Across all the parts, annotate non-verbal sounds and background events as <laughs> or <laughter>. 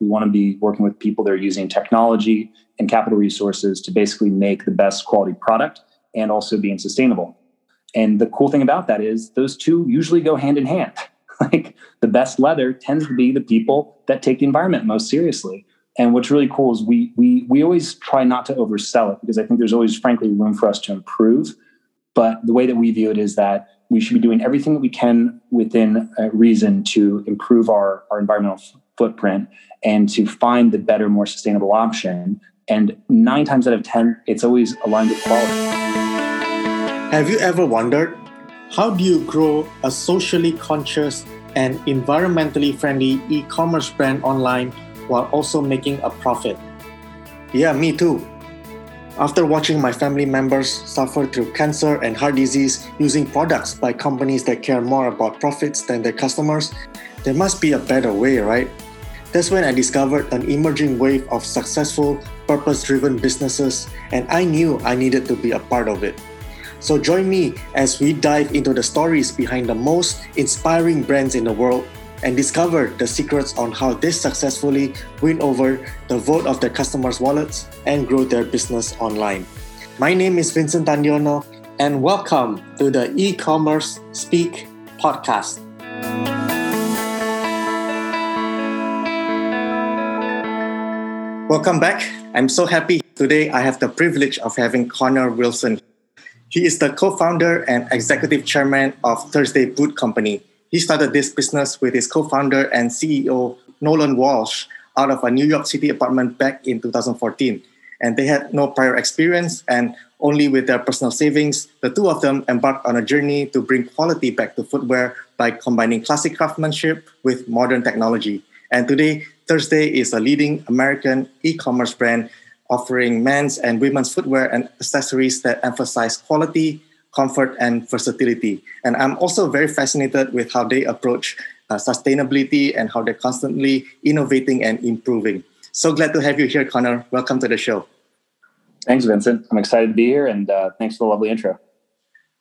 We want to be working with people that are using technology and capital resources to basically make the best quality product and also being sustainable. And the cool thing about that is those two usually go hand in hand. <laughs> like the best leather tends to be the people that take the environment most seriously. And what's really cool is we we we always try not to oversell it because I think there's always frankly room for us to improve. But the way that we view it is that we should be doing everything that we can within uh, reason to improve our, our environmental footprint and to find the better, more sustainable option. And nine times out of 10, it's always aligned with quality. Have you ever wondered how do you grow a socially conscious and environmentally friendly e commerce brand online while also making a profit? Yeah, me too. After watching my family members suffer through cancer and heart disease using products by companies that care more about profits than their customers, there must be a better way, right? That's when I discovered an emerging wave of successful, purpose driven businesses, and I knew I needed to be a part of it. So join me as we dive into the stories behind the most inspiring brands in the world and discover the secrets on how they successfully win over the vote of their customers' wallets and grow their business online. My name is Vincent Tandiono, and welcome to the e commerce Speak podcast. Welcome back. I'm so happy today I have the privilege of having Connor Wilson. He is the co founder and executive chairman of Thursday Boot Company, he started this business with his co founder and CEO, Nolan Walsh, out of a New York City apartment back in 2014. And they had no prior experience, and only with their personal savings, the two of them embarked on a journey to bring quality back to footwear by combining classic craftsmanship with modern technology. And today, Thursday is a leading American e commerce brand offering men's and women's footwear and accessories that emphasize quality, comfort, and versatility. And I'm also very fascinated with how they approach uh, sustainability and how they're constantly innovating and improving. So glad to have you here, Connor. Welcome to the show. Thanks, Vincent. I'm excited to be here, and uh, thanks for the lovely intro.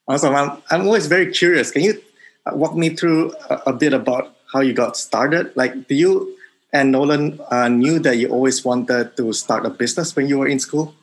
Awesome. I'm, I'm always very curious. Can you uh, walk me through a, a bit about how you got started? Like, do you and Nolan uh, knew that you always wanted to start a business when you were in school?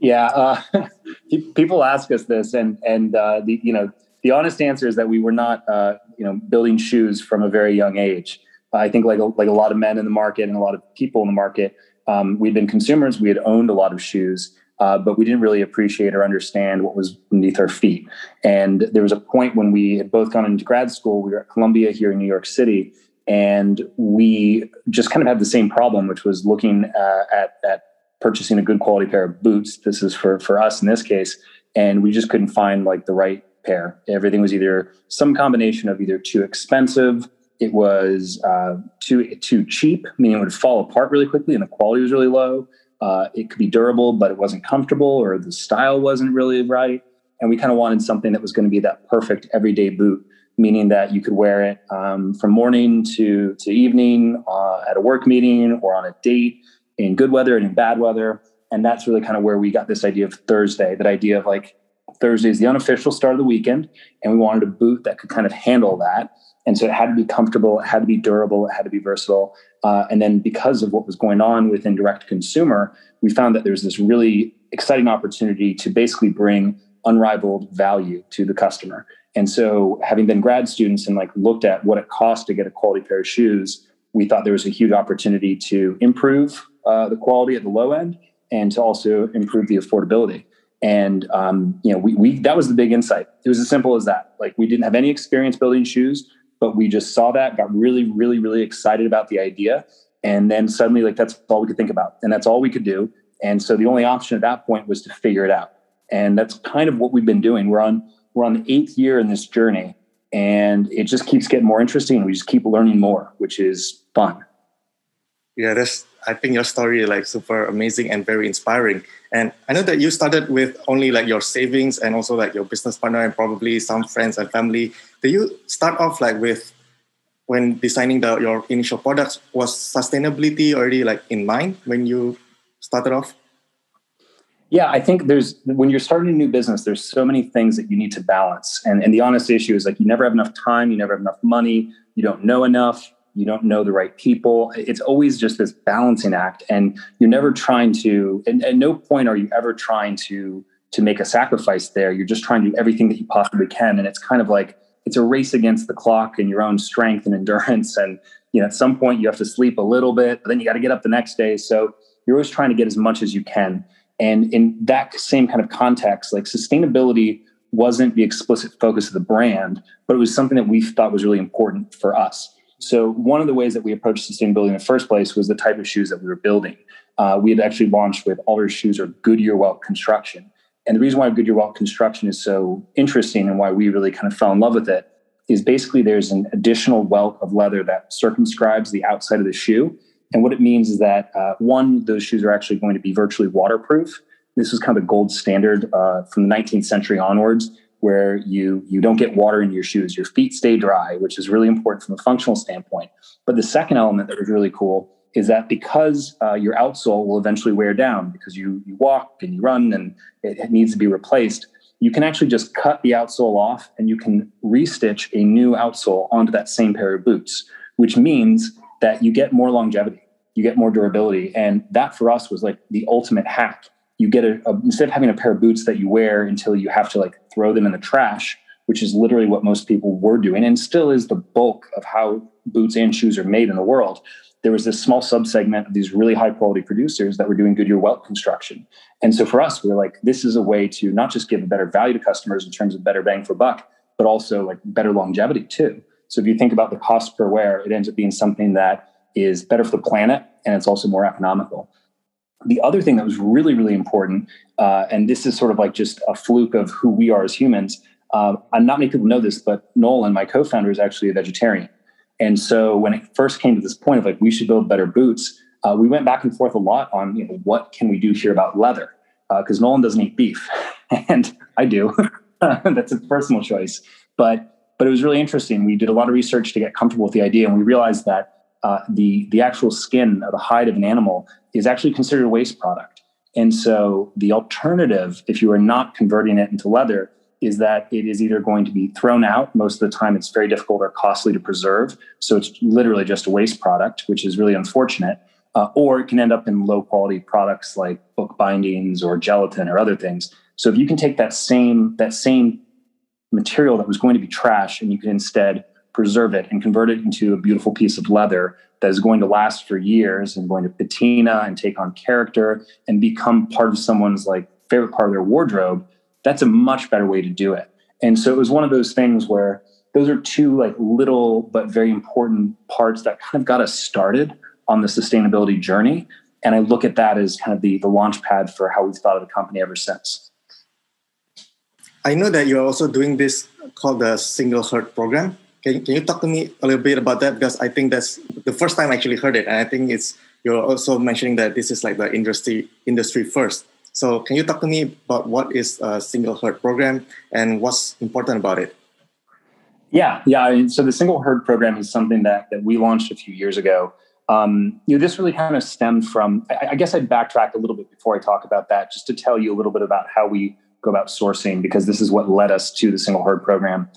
Yeah, uh, <laughs> people ask us this, and and uh, the you know the honest answer is that we were not uh, you know building shoes from a very young age. I think like a, like a lot of men in the market and a lot of people in the market, um, we'd been consumers. We had owned a lot of shoes, uh, but we didn't really appreciate or understand what was beneath our feet. And there was a point when we had both gone into grad school. We were at Columbia here in New York City, and we just kind of had the same problem, which was looking uh, at at purchasing a good quality pair of boots. This is for for us in this case, and we just couldn't find like the right pair. Everything was either some combination of either too expensive, it was uh, too too cheap, meaning it would fall apart really quickly, and the quality was really low. Uh, it could be durable, but it wasn't comfortable, or the style wasn't really right. And we kind of wanted something that was going to be that perfect everyday boot, meaning that you could wear it um, from morning to to evening, uh, at a work meeting or on a date in good weather and in bad weather. And that's really kind of where we got this idea of Thursday, that idea of like Thursday is the unofficial start of the weekend. And we wanted a boot that could kind of handle that. And so it had to be comfortable, it had to be durable, it had to be versatile. Uh, and then because of what was going on within direct consumer, we found that there's this really exciting opportunity to basically bring unrivaled value to the customer. And so having been grad students and like looked at what it costs to get a quality pair of shoes, we thought there was a huge opportunity to improve uh, the quality at the low end and to also improve the affordability. And um, you know, we, we that was the big insight. It was as simple as that. Like we didn't have any experience building shoes, but we just saw that, got really, really, really excited about the idea, and then suddenly, like that's all we could think about, and that's all we could do. And so the only option at that point was to figure it out. And that's kind of what we've been doing. We're on we're on the eighth year in this journey, and it just keeps getting more interesting. We just keep learning more, which is fun. Yeah, that's I think your story like super amazing and very inspiring. And I know that you started with only like your savings and also like your business partner and probably some friends and family. Did you start off like with when designing the your initial products was sustainability already like in mind when you started off? Yeah, I think there's when you're starting a new business, there's so many things that you need to balance. And and the honest issue is like you never have enough time, you never have enough money, you don't know enough, you don't know the right people. It's always just this balancing act, and you're never trying to. And at no point are you ever trying to to make a sacrifice there. You're just trying to do everything that you possibly can, and it's kind of like it's a race against the clock and your own strength and endurance. <laughs> And you know, at some point you have to sleep a little bit, but then you got to get up the next day. So you're always trying to get as much as you can. And in that same kind of context, like sustainability wasn't the explicit focus of the brand, but it was something that we thought was really important for us. So one of the ways that we approached sustainability in the first place was the type of shoes that we were building. Uh, we had actually launched with Alder Shoes are Goodyear Welt Construction. And the reason why Goodyear Welt Construction is so interesting and why we really kind of fell in love with it is basically there's an additional welt of leather that circumscribes the outside of the shoe. And what it means is that uh, one, those shoes are actually going to be virtually waterproof. This was kind of a gold standard uh, from the 19th century onwards where you you don't get water in your shoes your feet stay dry which is really important from a functional standpoint but the second element that was really cool is that because uh, your outsole will eventually wear down because you you walk and you run and it, it needs to be replaced you can actually just cut the outsole off and you can restitch a new outsole onto that same pair of boots which means that you get more longevity you get more durability. And that for us was like the ultimate hack. You get a, a, instead of having a pair of boots that you wear until you have to like throw them in the trash which is literally what most people were doing and still is the bulk of how boots and shoes are made in the world there was this small subsegment of these really high quality producers that were doing goodyear welt construction. And so for us we are like this is a way to not just give a better value to customers in terms of better bang for buck but also like better longevity too so if you think about the cost per wear it ends up being something that is better for the planet and it's also more economical the other thing that was really, really important, uh, and this is sort of like just a fluke of who we are as humans. Uh, not many people know this, but Nolan, my co-founder, is actually a vegetarian. And so when it first came to this point of like we should build better boots, uh, we went back and forth a lot on you know what can we do here about leather because uh, Nolan doesn't eat beef, <laughs> and I do. <laughs> That's a personal choice, but but it was really interesting. We did a lot of research to get comfortable with the idea, and we realized that uh, the the actual skin of the hide of an animal is actually considered a waste product. And so the alternative, if you are not converting it into leather, is that it is either going to be thrown out. Most of the time, it's very difficult or costly to preserve. So it's literally just a waste product, which is really unfortunate. Uh, or it can end up in low quality products like book bindings or gelatin or other things. So if you can take that same that same material that was going to be trash and you can instead preserve it and convert it into a beautiful piece of leather that is going to last for years and going to patina and take on character and become part of someone's like favorite part of their wardrobe that's a much better way to do it. And so it was one of those things where those are two like little but very important parts that kind of got us started on the sustainability journey. And i look at that as kind of the the launch pad for how we've thought of the company ever since i know that you're also doing this called the single herd program can, can you talk to me a little bit about that? Because I think that's the first time I actually heard it. And I think it's you're also mentioning that this is like the industry industry first. So can you talk to me about what is a single herd program and what's important about it? Yeah, yeah. So the single herd program is something that that we launched a few years ago. Um, you know, this really kind of stemmed from. I, I guess I'd backtrack a little bit before I talk about that, just to tell you a little bit about how we go about sourcing, because this is what led us to the single herd program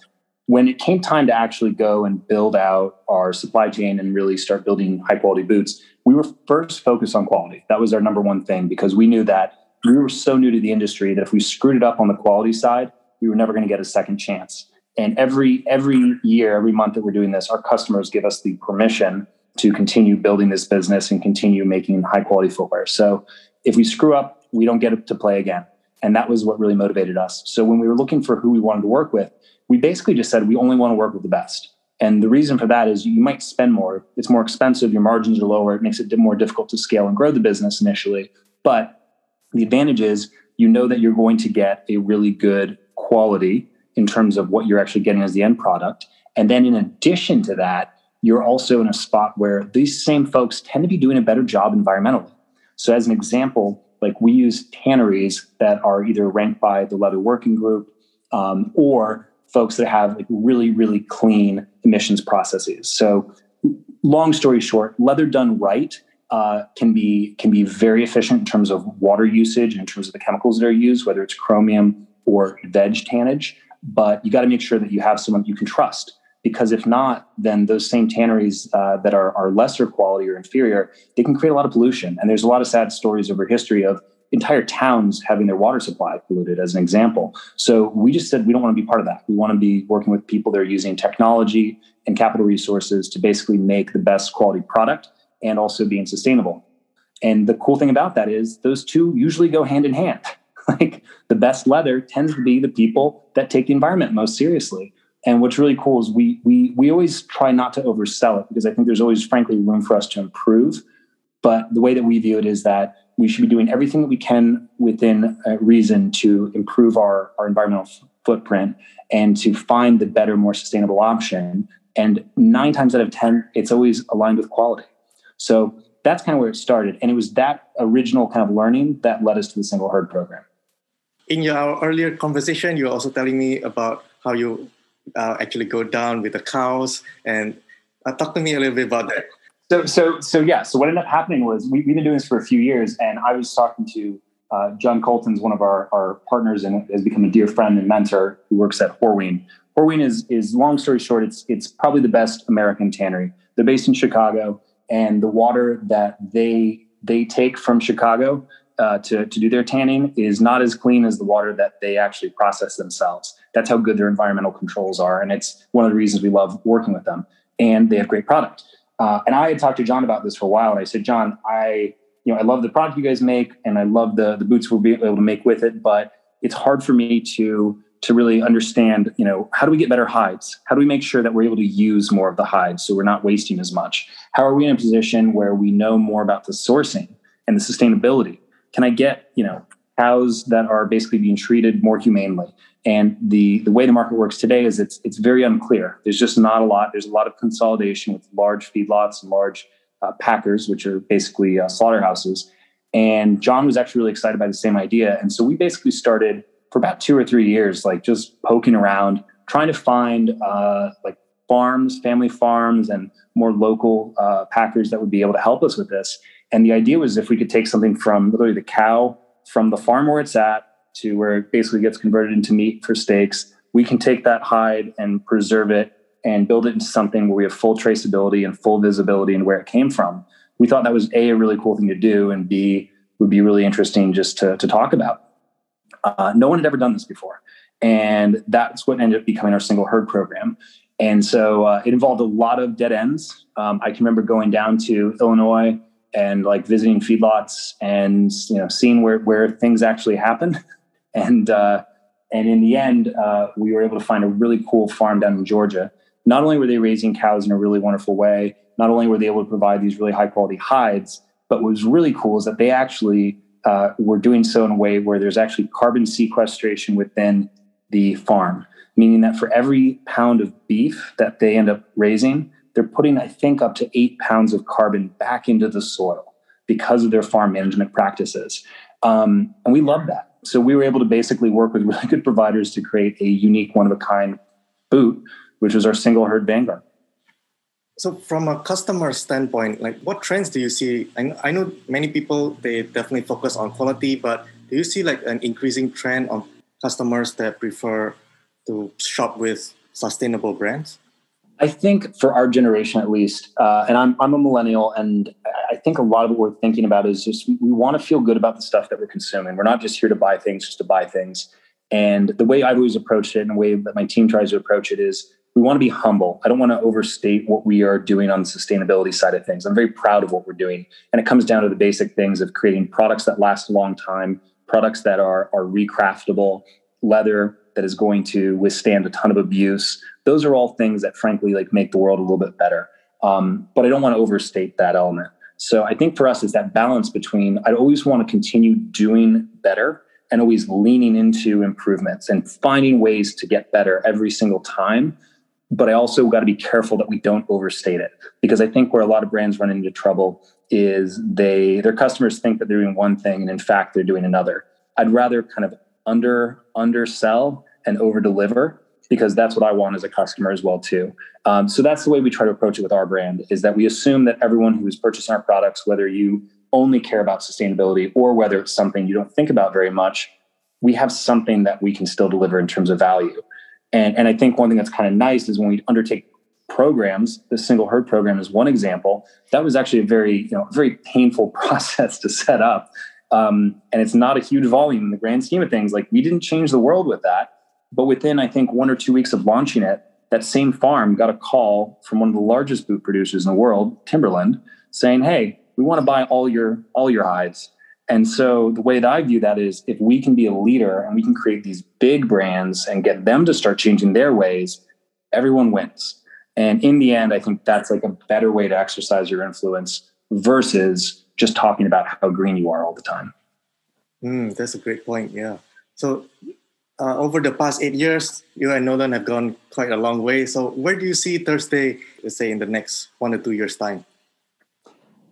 when it came time to actually go and build out our supply chain and really start building high quality boots, we were first focused on quality. That was our number one thing because we knew that we were so new to the industry that if we screwed it up on the quality side, we were never going to get a second chance. And every every year, every month that we're doing this, our customers give us the permission to continue building this business and continue making high quality footwear. So if we screw up, we don't get to play again. And that was what really motivated us. So when we were looking for who we wanted to work with, we basically just said we only want to work with the best. And the reason for that is you might spend more. It's more expensive. Your margins are lower. It makes it more difficult to scale and grow the business initially. But the advantage is you know that you're going to get a really good quality in terms of what you're actually getting as the end product. And then in addition to that, you're also in a spot where these same folks tend to be doing a better job environmentally. So, as an example, like we use tanneries that are either ranked by the Leather Working Group um, or folks that have like really, really clean emissions processes. So, long story short, leather done right uh, can be can be very efficient in terms of water usage, and in terms of the chemicals that are used, whether it's chromium or veg tannage. But you got to make sure that you have someone you can trust. Because if not, then those same tanneries uh, that are, are lesser quality or inferior, they can create a lot of pollution. And there's a lot of sad stories over history of entire towns having their water supply polluted, as an example. So we just said we don't want to be part of that. We want to be working with people that are using technology and capital resources to basically make the best quality product and also being sustainable. And the cool thing about that is those two usually go hand in hand. <laughs> like the best leather tends to be the people that take the environment most seriously. And what's really cool is we we we always try not to oversell it because I think there's always frankly room for us to improve. But the way that we view it is that we should be doing everything that we can within uh, reason to improve our, our environmental f- footprint and to find the better, more sustainable option. And nine times out of 10, it's always aligned with quality. So that's kind of where it started. And it was that original kind of learning that led us to the single herd program. In your earlier conversation, you were also telling me about how you uh, actually go down with the cows. And uh, talk to me a little bit about that. So, so, so yeah. So what ended up happening was we, have been doing this for a few years, and I was talking to uh, John Colton's one of our, our partners and has become a dear friend and mentor who works at Horween. Horween is, is long story short, it's, it's probably the best American tannery. They're based in Chicago, and the water that they they take from Chicago uh, to, to do their tanning is not as clean as the water that they actually process themselves. That's how good their environmental controls are. And it's one of the reasons we love working with them. And they have great product. Uh, and I had talked to John about this for a while, and I said, John, I you know I love the product you guys make, and I love the the boots we'll be able to make with it, but it's hard for me to to really understand, you know, how do we get better hides? How do we make sure that we're able to use more of the hides so we're not wasting as much? How are we in a position where we know more about the sourcing and the sustainability? Can I get, you know, cows that are basically being treated more humanely? And the the way the market works today is it's it's very unclear. There's just not a lot. There's a lot of consolidation with large feedlots and large uh, packers, which are basically uh, slaughterhouses. And John was actually really excited by the same idea. And so we basically started for about two or three years, like just poking around, trying to find uh, like farms, family farms, and more local uh, packers that would be able to help us with this. And the idea was if we could take something from literally the cow from the farm where it's at to where it basically gets converted into meat for steaks. We can take that hide and preserve it and build it into something where we have full traceability and full visibility and where it came from. We thought that was A, a really cool thing to do, and B, would be really interesting just to, to talk about. Uh, no one had ever done this before. And that's what ended up becoming our single herd program. And so uh, it involved a lot of dead ends. Um, I can remember going down to Illinois and like visiting feedlots and you know seeing where where things actually happen <laughs> and uh, and in the end, uh, we were able to find a really cool farm down in Georgia. Not only were they raising cows in a really wonderful way, not only were they able to provide these really high quality hides, but what was really cool is that they actually uh, were doing so in a way where there's actually carbon sequestration within the farm, meaning that for every pound of beef that they end up raising, they're putting, I think, up to eight pounds of carbon back into the soil because of their farm management practices. Um, and we love that. So we were able to basically work with really good providers to create a unique one of a kind boot which was our single herd vanguard so from a customer standpoint like what trends do you see? I, I know many people they definitely focus on quality but do you see like an increasing trend of customers that prefer to shop with sustainable brands I think for our generation, at least, uh, and I'm I'm a millennial, and I think a lot of what we're thinking about is just we want to feel good about the stuff that we're consuming. We're not just here to buy things just to buy things. And the way I've always approached it, and the way that my team tries to approach it, is we want to be humble. I don't want to overstate what we are doing on the sustainability side of things. I'm very proud of what we're doing, and it comes down to the basic things of creating products that last a long time, products that are are recraftable, leather that is going to withstand a ton of abuse. Those are all things that, frankly, like make the world a little bit better. Um, but I don't want to overstate that element. So I think for us, it's that balance between I always want to continue doing better and always leaning into improvements and finding ways to get better every single time. But I also got to be careful that we don't overstate it because I think where a lot of brands run into trouble is they their customers think that they're doing one thing and in fact they're doing another. I'd rather kind of under undersell and over deliver because that's what I want as a customer as well too. Um, so that's the way we try to approach it with our brand is that we assume that everyone who is purchasing our products, whether you only care about sustainability or whether it's something you don't think about very much, we have something that we can still deliver in terms of value. And, and I think one thing that's kind of nice is when we undertake programs. The single herd program is one example. That was actually a very, you know, very painful <laughs> process to set up. Um, and it's not a huge volume in the grand scheme of things. Like we didn't change the world with that. But within, I think, one or two weeks of launching it, that same farm got a call from one of the largest boot producers in the world, Timberland, saying, "Hey, we want to buy all your all your hides." And so the way that I view that is if we can be a leader and we can create these big brands and get them to start changing their ways, everyone wins. And in the end, I think that's like a better way to exercise your influence versus just talking about how green you are all the time. Mm, that's a great point. Yeah. So uh, over the past eight years, you and Nolan have gone quite a long way. So where do you see Thursday, let's say in the next one or two years' time?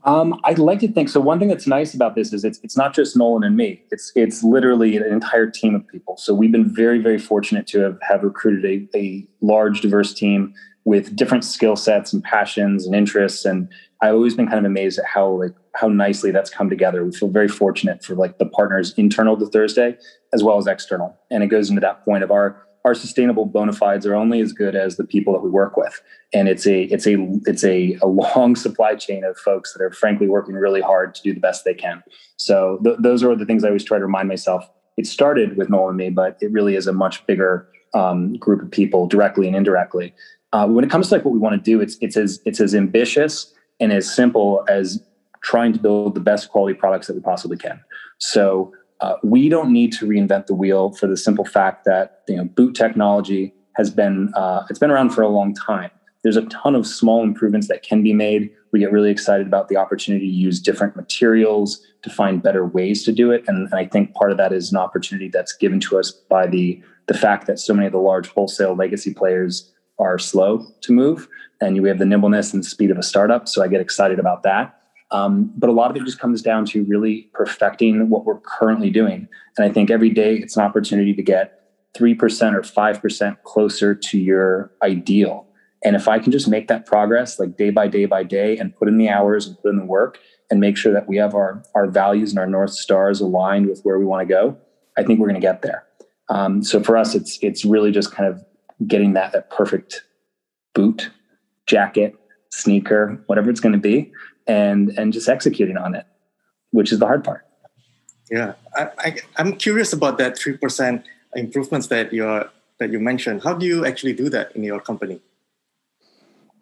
Um, I'd like to think so. One thing that's nice about this is it's it's not just Nolan and me. It's it's literally an entire team of people. So we've been very very fortunate to have have recruited a, a large diverse team with different skill sets and passions and interests. And I've always been kind of amazed at how like how nicely that's come together. We feel very fortunate for like the partners internal to Thursday as well as external. And it goes into that point of our our sustainable bona fides are only as good as the people that we work with and it's a it's a it's a, a long supply chain of folks that are frankly working really hard to do the best they can so th- those are the things i always try to remind myself it started with Nolan and me but it really is a much bigger um, group of people directly and indirectly uh, when it comes to like what we want to do it's it's as it's as ambitious and as simple as trying to build the best quality products that we possibly can so uh, we don't need to reinvent the wheel for the simple fact that you know boot technology has been uh, it's been around for a long time. There's a ton of small improvements that can be made. We get really excited about the opportunity to use different materials to find better ways to do it, and, and I think part of that is an opportunity that's given to us by the the fact that so many of the large wholesale legacy players are slow to move, and we have the nimbleness and speed of a startup. So I get excited about that. Um, but a lot of it just comes down to really perfecting what we're currently doing. And I think every day it's an opportunity to get 3% or 5% closer to your ideal. And if I can just make that progress like day by day by day and put in the hours and put in the work and make sure that we have our, our values and our North Stars aligned with where we want to go, I think we're going to get there. Um, so for us, it's, it's really just kind of getting that, that perfect boot, jacket, sneaker, whatever it's going to be, and and just executing on it, which is the hard part. Yeah, I, I am curious about that three percent improvements that you that you mentioned. How do you actually do that in your company?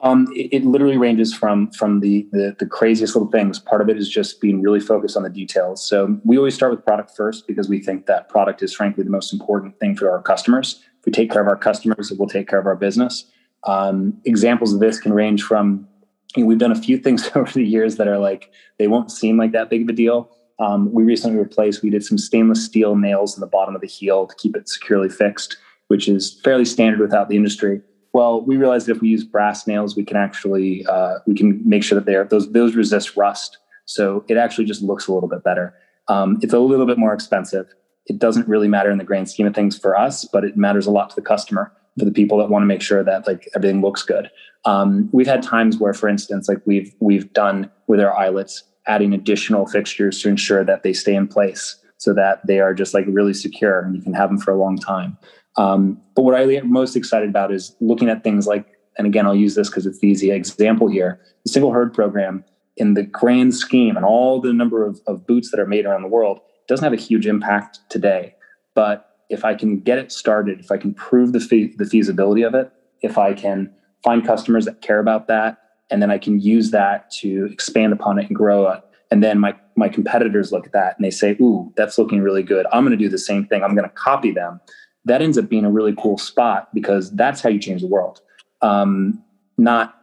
Um, it, it, literally ranges from from the, the, the craziest little things. Part of it is just being really focused on the details. So we always start with product first because we think that product is frankly the most important thing for our customers. If we take care of our customers, it will take care of our business. Um, examples of this can range from you know, we've done a few things <laughs> over the years that are like they won't seem like that big of a deal. Um, we recently replaced. We did some stainless steel nails in the bottom of the heel to keep it securely fixed, which is fairly standard without the industry. Well, we realized that if we use brass nails, we can actually uh, we can make sure that they are those those resist rust. So it actually just looks a little bit better. Um, it's a little bit more expensive. It doesn't really matter in the grand scheme of things for us, but it matters a lot to the customer for the people that want to make sure that like everything looks good. Um, we've had times where, for instance, like we've we've done with our eyelets, adding additional fixtures to ensure that they stay in place so that they are just like really secure and you can have them for a long time. Um, but what I get most excited about is looking at things like, and again, I'll use this because it's the easy example here. The single herd program, in the grand scheme and all the number of, of boots that are made around the world, doesn't have a huge impact today. But if I can get it started, if I can prove the fe- the feasibility of it, if I can find customers that care about that, and then I can use that to expand upon it and grow it. And then my my competitors look at that and they say, "Ooh, that's looking really good. I'm going to do the same thing. I'm going to copy them." That ends up being a really cool spot because that's how you change the world. Um, not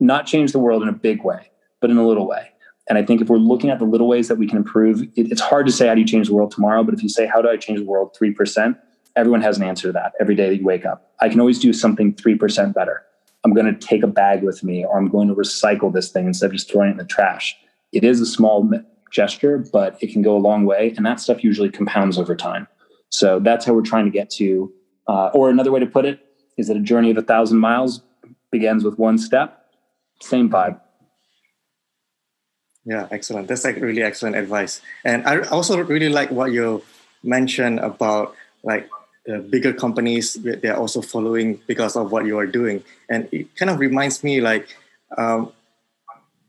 not change the world in a big way, but in a little way. And I think if we're looking at the little ways that we can improve, it, it's hard to say how do you change the world tomorrow. But if you say how do I change the world three percent, everyone has an answer to that every day that you wake up. I can always do something three percent better. I'm going to take a bag with me or I'm going to recycle this thing instead of just throwing it in the trash. It is a small gesture, but it can go a long way. And that stuff usually compounds over time. So that's how we're trying to get to, uh, or another way to put it is that a journey of a thousand miles begins with one step. Same vibe. Yeah, excellent. That's like really excellent advice. And I also really like what you mentioned about like the bigger companies they're also following because of what you are doing and it kind of reminds me like um,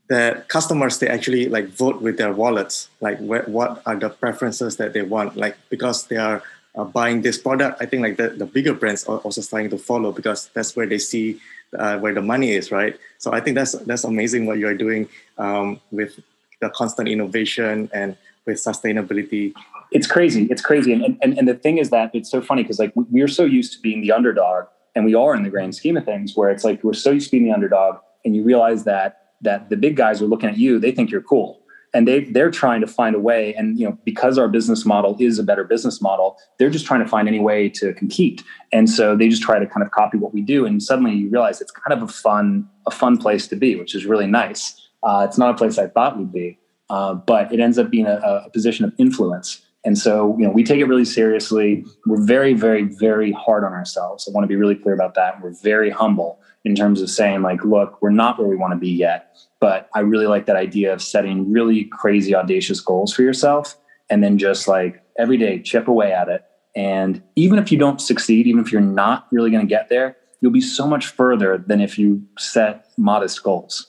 that customers they actually like vote with their wallets like wh- what are the preferences that they want like because they are uh, buying this product i think like the, the bigger brands are also starting to follow because that's where they see uh, where the money is right? So i think that's that's amazing what you're doing um, with the constant innovation and with sustainability. It's crazy. It's crazy. And, and, and the thing is that it's so funny because like we're so used to being the underdog and we are in the grand scheme of things where it's like we're so used to being the underdog and you realize that that the big guys are looking at you, they think you're cool. And they they're trying to find a way. And you know, because our business model is a better business model, they're just trying to find any way to compete. And so they just try to kind of copy what we do. And suddenly you realize it's kind of a fun, a fun place to be, which is really nice. Uh, it's not a place I thought we'd be, uh, but it ends up being a, a position of influence. And so, you know, we take it really seriously. We're very, very, very hard on ourselves. I want to be really clear about that. We're very humble in terms of saying, like, look, we're not where we want to be yet. But I really like that idea of setting really crazy, audacious goals for yourself and then just like every day chip away at it. And even if you don't succeed, even if you're not really going to get there, you'll be so much further than if you set modest goals.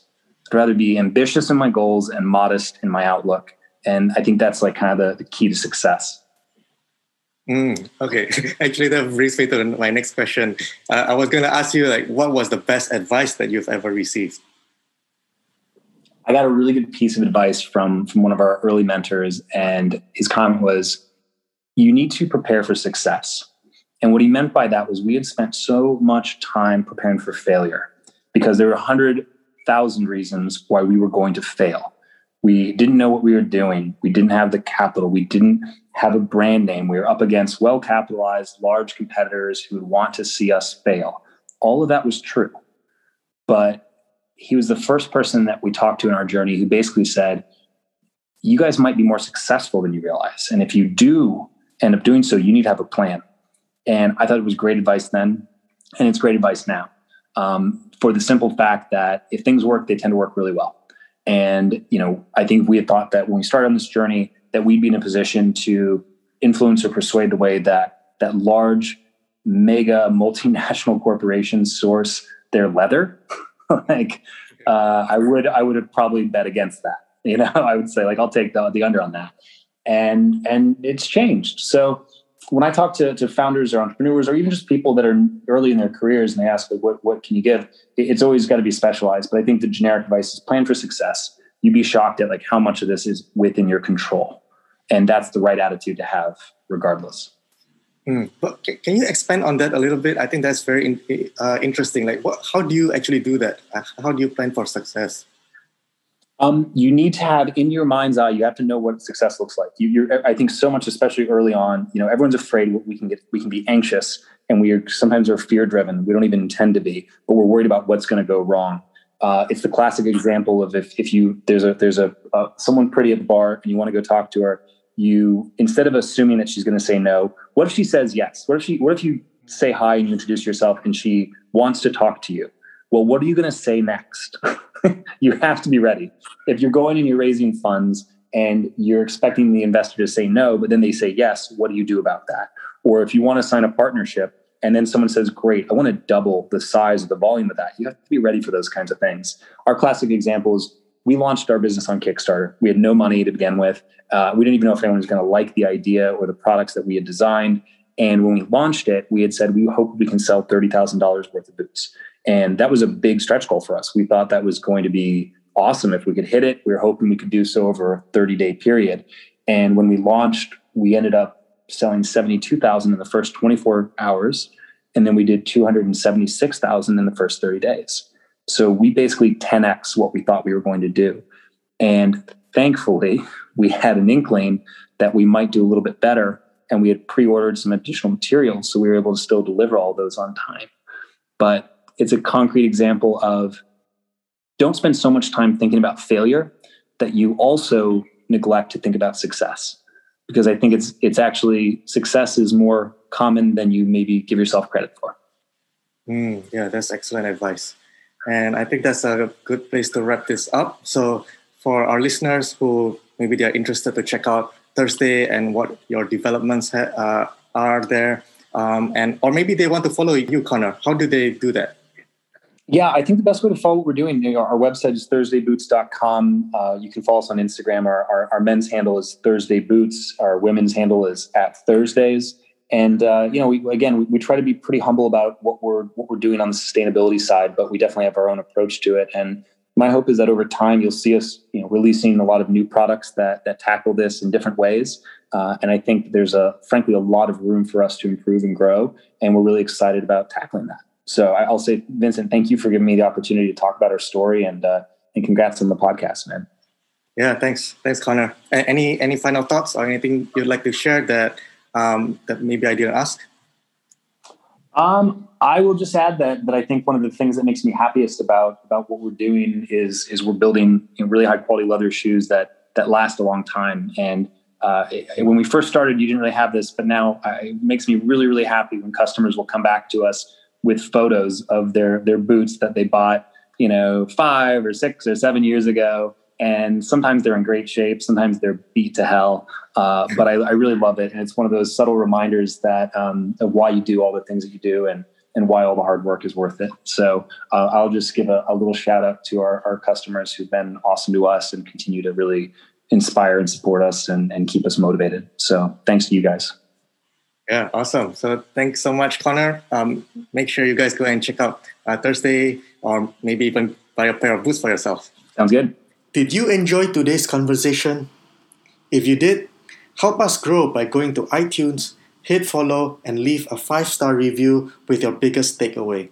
I'd rather be ambitious in my goals and modest in my outlook. And I think that's like kind of the, the key to success. Mm, okay, <laughs> actually, that brings me to my next question. Uh, I was going to ask you, like, what was the best advice that you've ever received? I got a really good piece of advice from from one of our early mentors, and his comment was, "You need to prepare for success." And what he meant by that was we had spent so much time preparing for failure because there were a hundred thousand reasons why we were going to fail. We didn't know what we were doing. We didn't have the capital. We didn't have a brand name. We were up against well capitalized, large competitors who would want to see us fail. All of that was true. But he was the first person that we talked to in our journey who basically said, You guys might be more successful than you realize. And if you do end up doing so, you need to have a plan. And I thought it was great advice then. And it's great advice now um, for the simple fact that if things work, they tend to work really well. And, you know, I think we had thought that when we started on this journey, that we'd be in a position to influence or persuade the way that that large mega multinational <laughs> corporations source their leather <laughs> like uh, i would i would have probably bet against that <laughs> you know? I would say like i'll take the, the under on that. And and it's changed. So when i talk to, to founders or entrepreneurs or even just people that are early in their careers and they ask like what, what can you give? It's always got to be specialized but i think the generic advice is plan for success. You'd be shocked at like how much of this is within your control. And that's the right attitude to have regardless mm. but can you expand on that a little bit? I think that's very in, uh, interesting. Like what, how do you actually do that? Uh, how do you plan for success? Um, you need to have in your mind's eye you have to know what success looks like. You, i think so much especially early on you know everyone's afraid we can get we can be anxious and we are sometimes are fear driven we don't even intend to be but we're worried about what's going to go wrong. Uh, it's the classic example of if, if you there's a there's a uh, someone pretty at the bar and you want to go talk to her you instead of assuming that she's going to say no what if she says yes? What if she what if you say hi and you introduce yourself and she wants to talk to you? Well what are you going to say next? <laughs> You have to be ready. If you're going and you're raising funds and you're expecting the investor to say no but then they say yes what do you do about that? Or if you want to sign a partnership and then someone says great i want to double the size of the volume of that you have to be ready for those kinds of things. Our classic example is we launched our business on Kickstarter. We had no money to begin with. Uh, we didn't even know if anyone was going to like the idea or the products that we had designed. And when we launched it, we had said we hope we can sell thirty thousand dollars worth of boots, and that was a big stretch goal for us. We thought that was going to be awesome if we could hit it. We were hoping we could do so over a thirty day period. And when we launched, we ended up selling seventy two thousand in the first twenty four hours, and then we did two hundred and seventy six thousand in the first thirty days. So we basically 10x what we thought we were going to do. And thankfully, we had an inkling that we might do a little bit better. And we had pre ordered some additional materials. So we were able to still deliver all those on time. But it's a concrete example of don't spend so much time thinking about failure that you also neglect to think about success because i think it's it's actually success is more common than you maybe give yourself credit for mm, yeah that's excellent advice and I think that's a good place to wrap this up. So, for our listeners who maybe they are interested to check out Thursday and what your developments ha- uh, are there, um, and or maybe they want to follow you, Connor. How do they do that? Yeah, I think the best way to follow what we're doing, you know, our website is thursdayboots.com. Uh, you can follow us on Instagram. Our, our, our, men's handle is Thursday Boots. Our women's handle is at Thursdays. And, uh, you know, we, again, we, we, try to be pretty humble about what we're, what we're doing on the sustainability side, but we definitely have our own approach to it. And my hope is that over time, you'll see us, you know, releasing a lot of new products that, that tackle this in different ways. Uh, and I think there's a, frankly, a lot of room for us to improve and grow. And we're really excited about tackling that. So I'll say, Vincent, thank you for giving me the opportunity to talk about our story and uh, and congrats on the podcast, man. Yeah, thanks, thanks, Connor. Any any final thoughts or anything you'd like to share that um, that maybe I didn't ask? Um, I will just add that that I think one of the things that makes me happiest about about what we're doing is is we're building you know, really high quality leather shoes that that last a long time. And uh, it, when we first started, you didn't really have this, but now uh, it makes me really really happy when customers will come back to us with photos of their their boots that they bought, you know, five or six or seven years ago. And sometimes they're in great shape, sometimes they're beat to hell. Uh, but I, I, really love it, and it's one of those subtle reminders that um, of why you do all the things that you do, and and why all the hard work is worth it. So uh, I'll just give a, a, little shout out to our, our customers who've been awesome to us and continue to really inspire and support us and, and keep us motivated. So thanks to you guys. Yeah, awesome. So thanks so much, Connor. Um, make sure you guys go and check out uh, Thursday or maybe even buy a pair of boots for yourself. Sounds good. Did you enjoy today's conversation? If you did, help us grow by going to iTunes, hit follow, and leave a five star review with your biggest takeaway.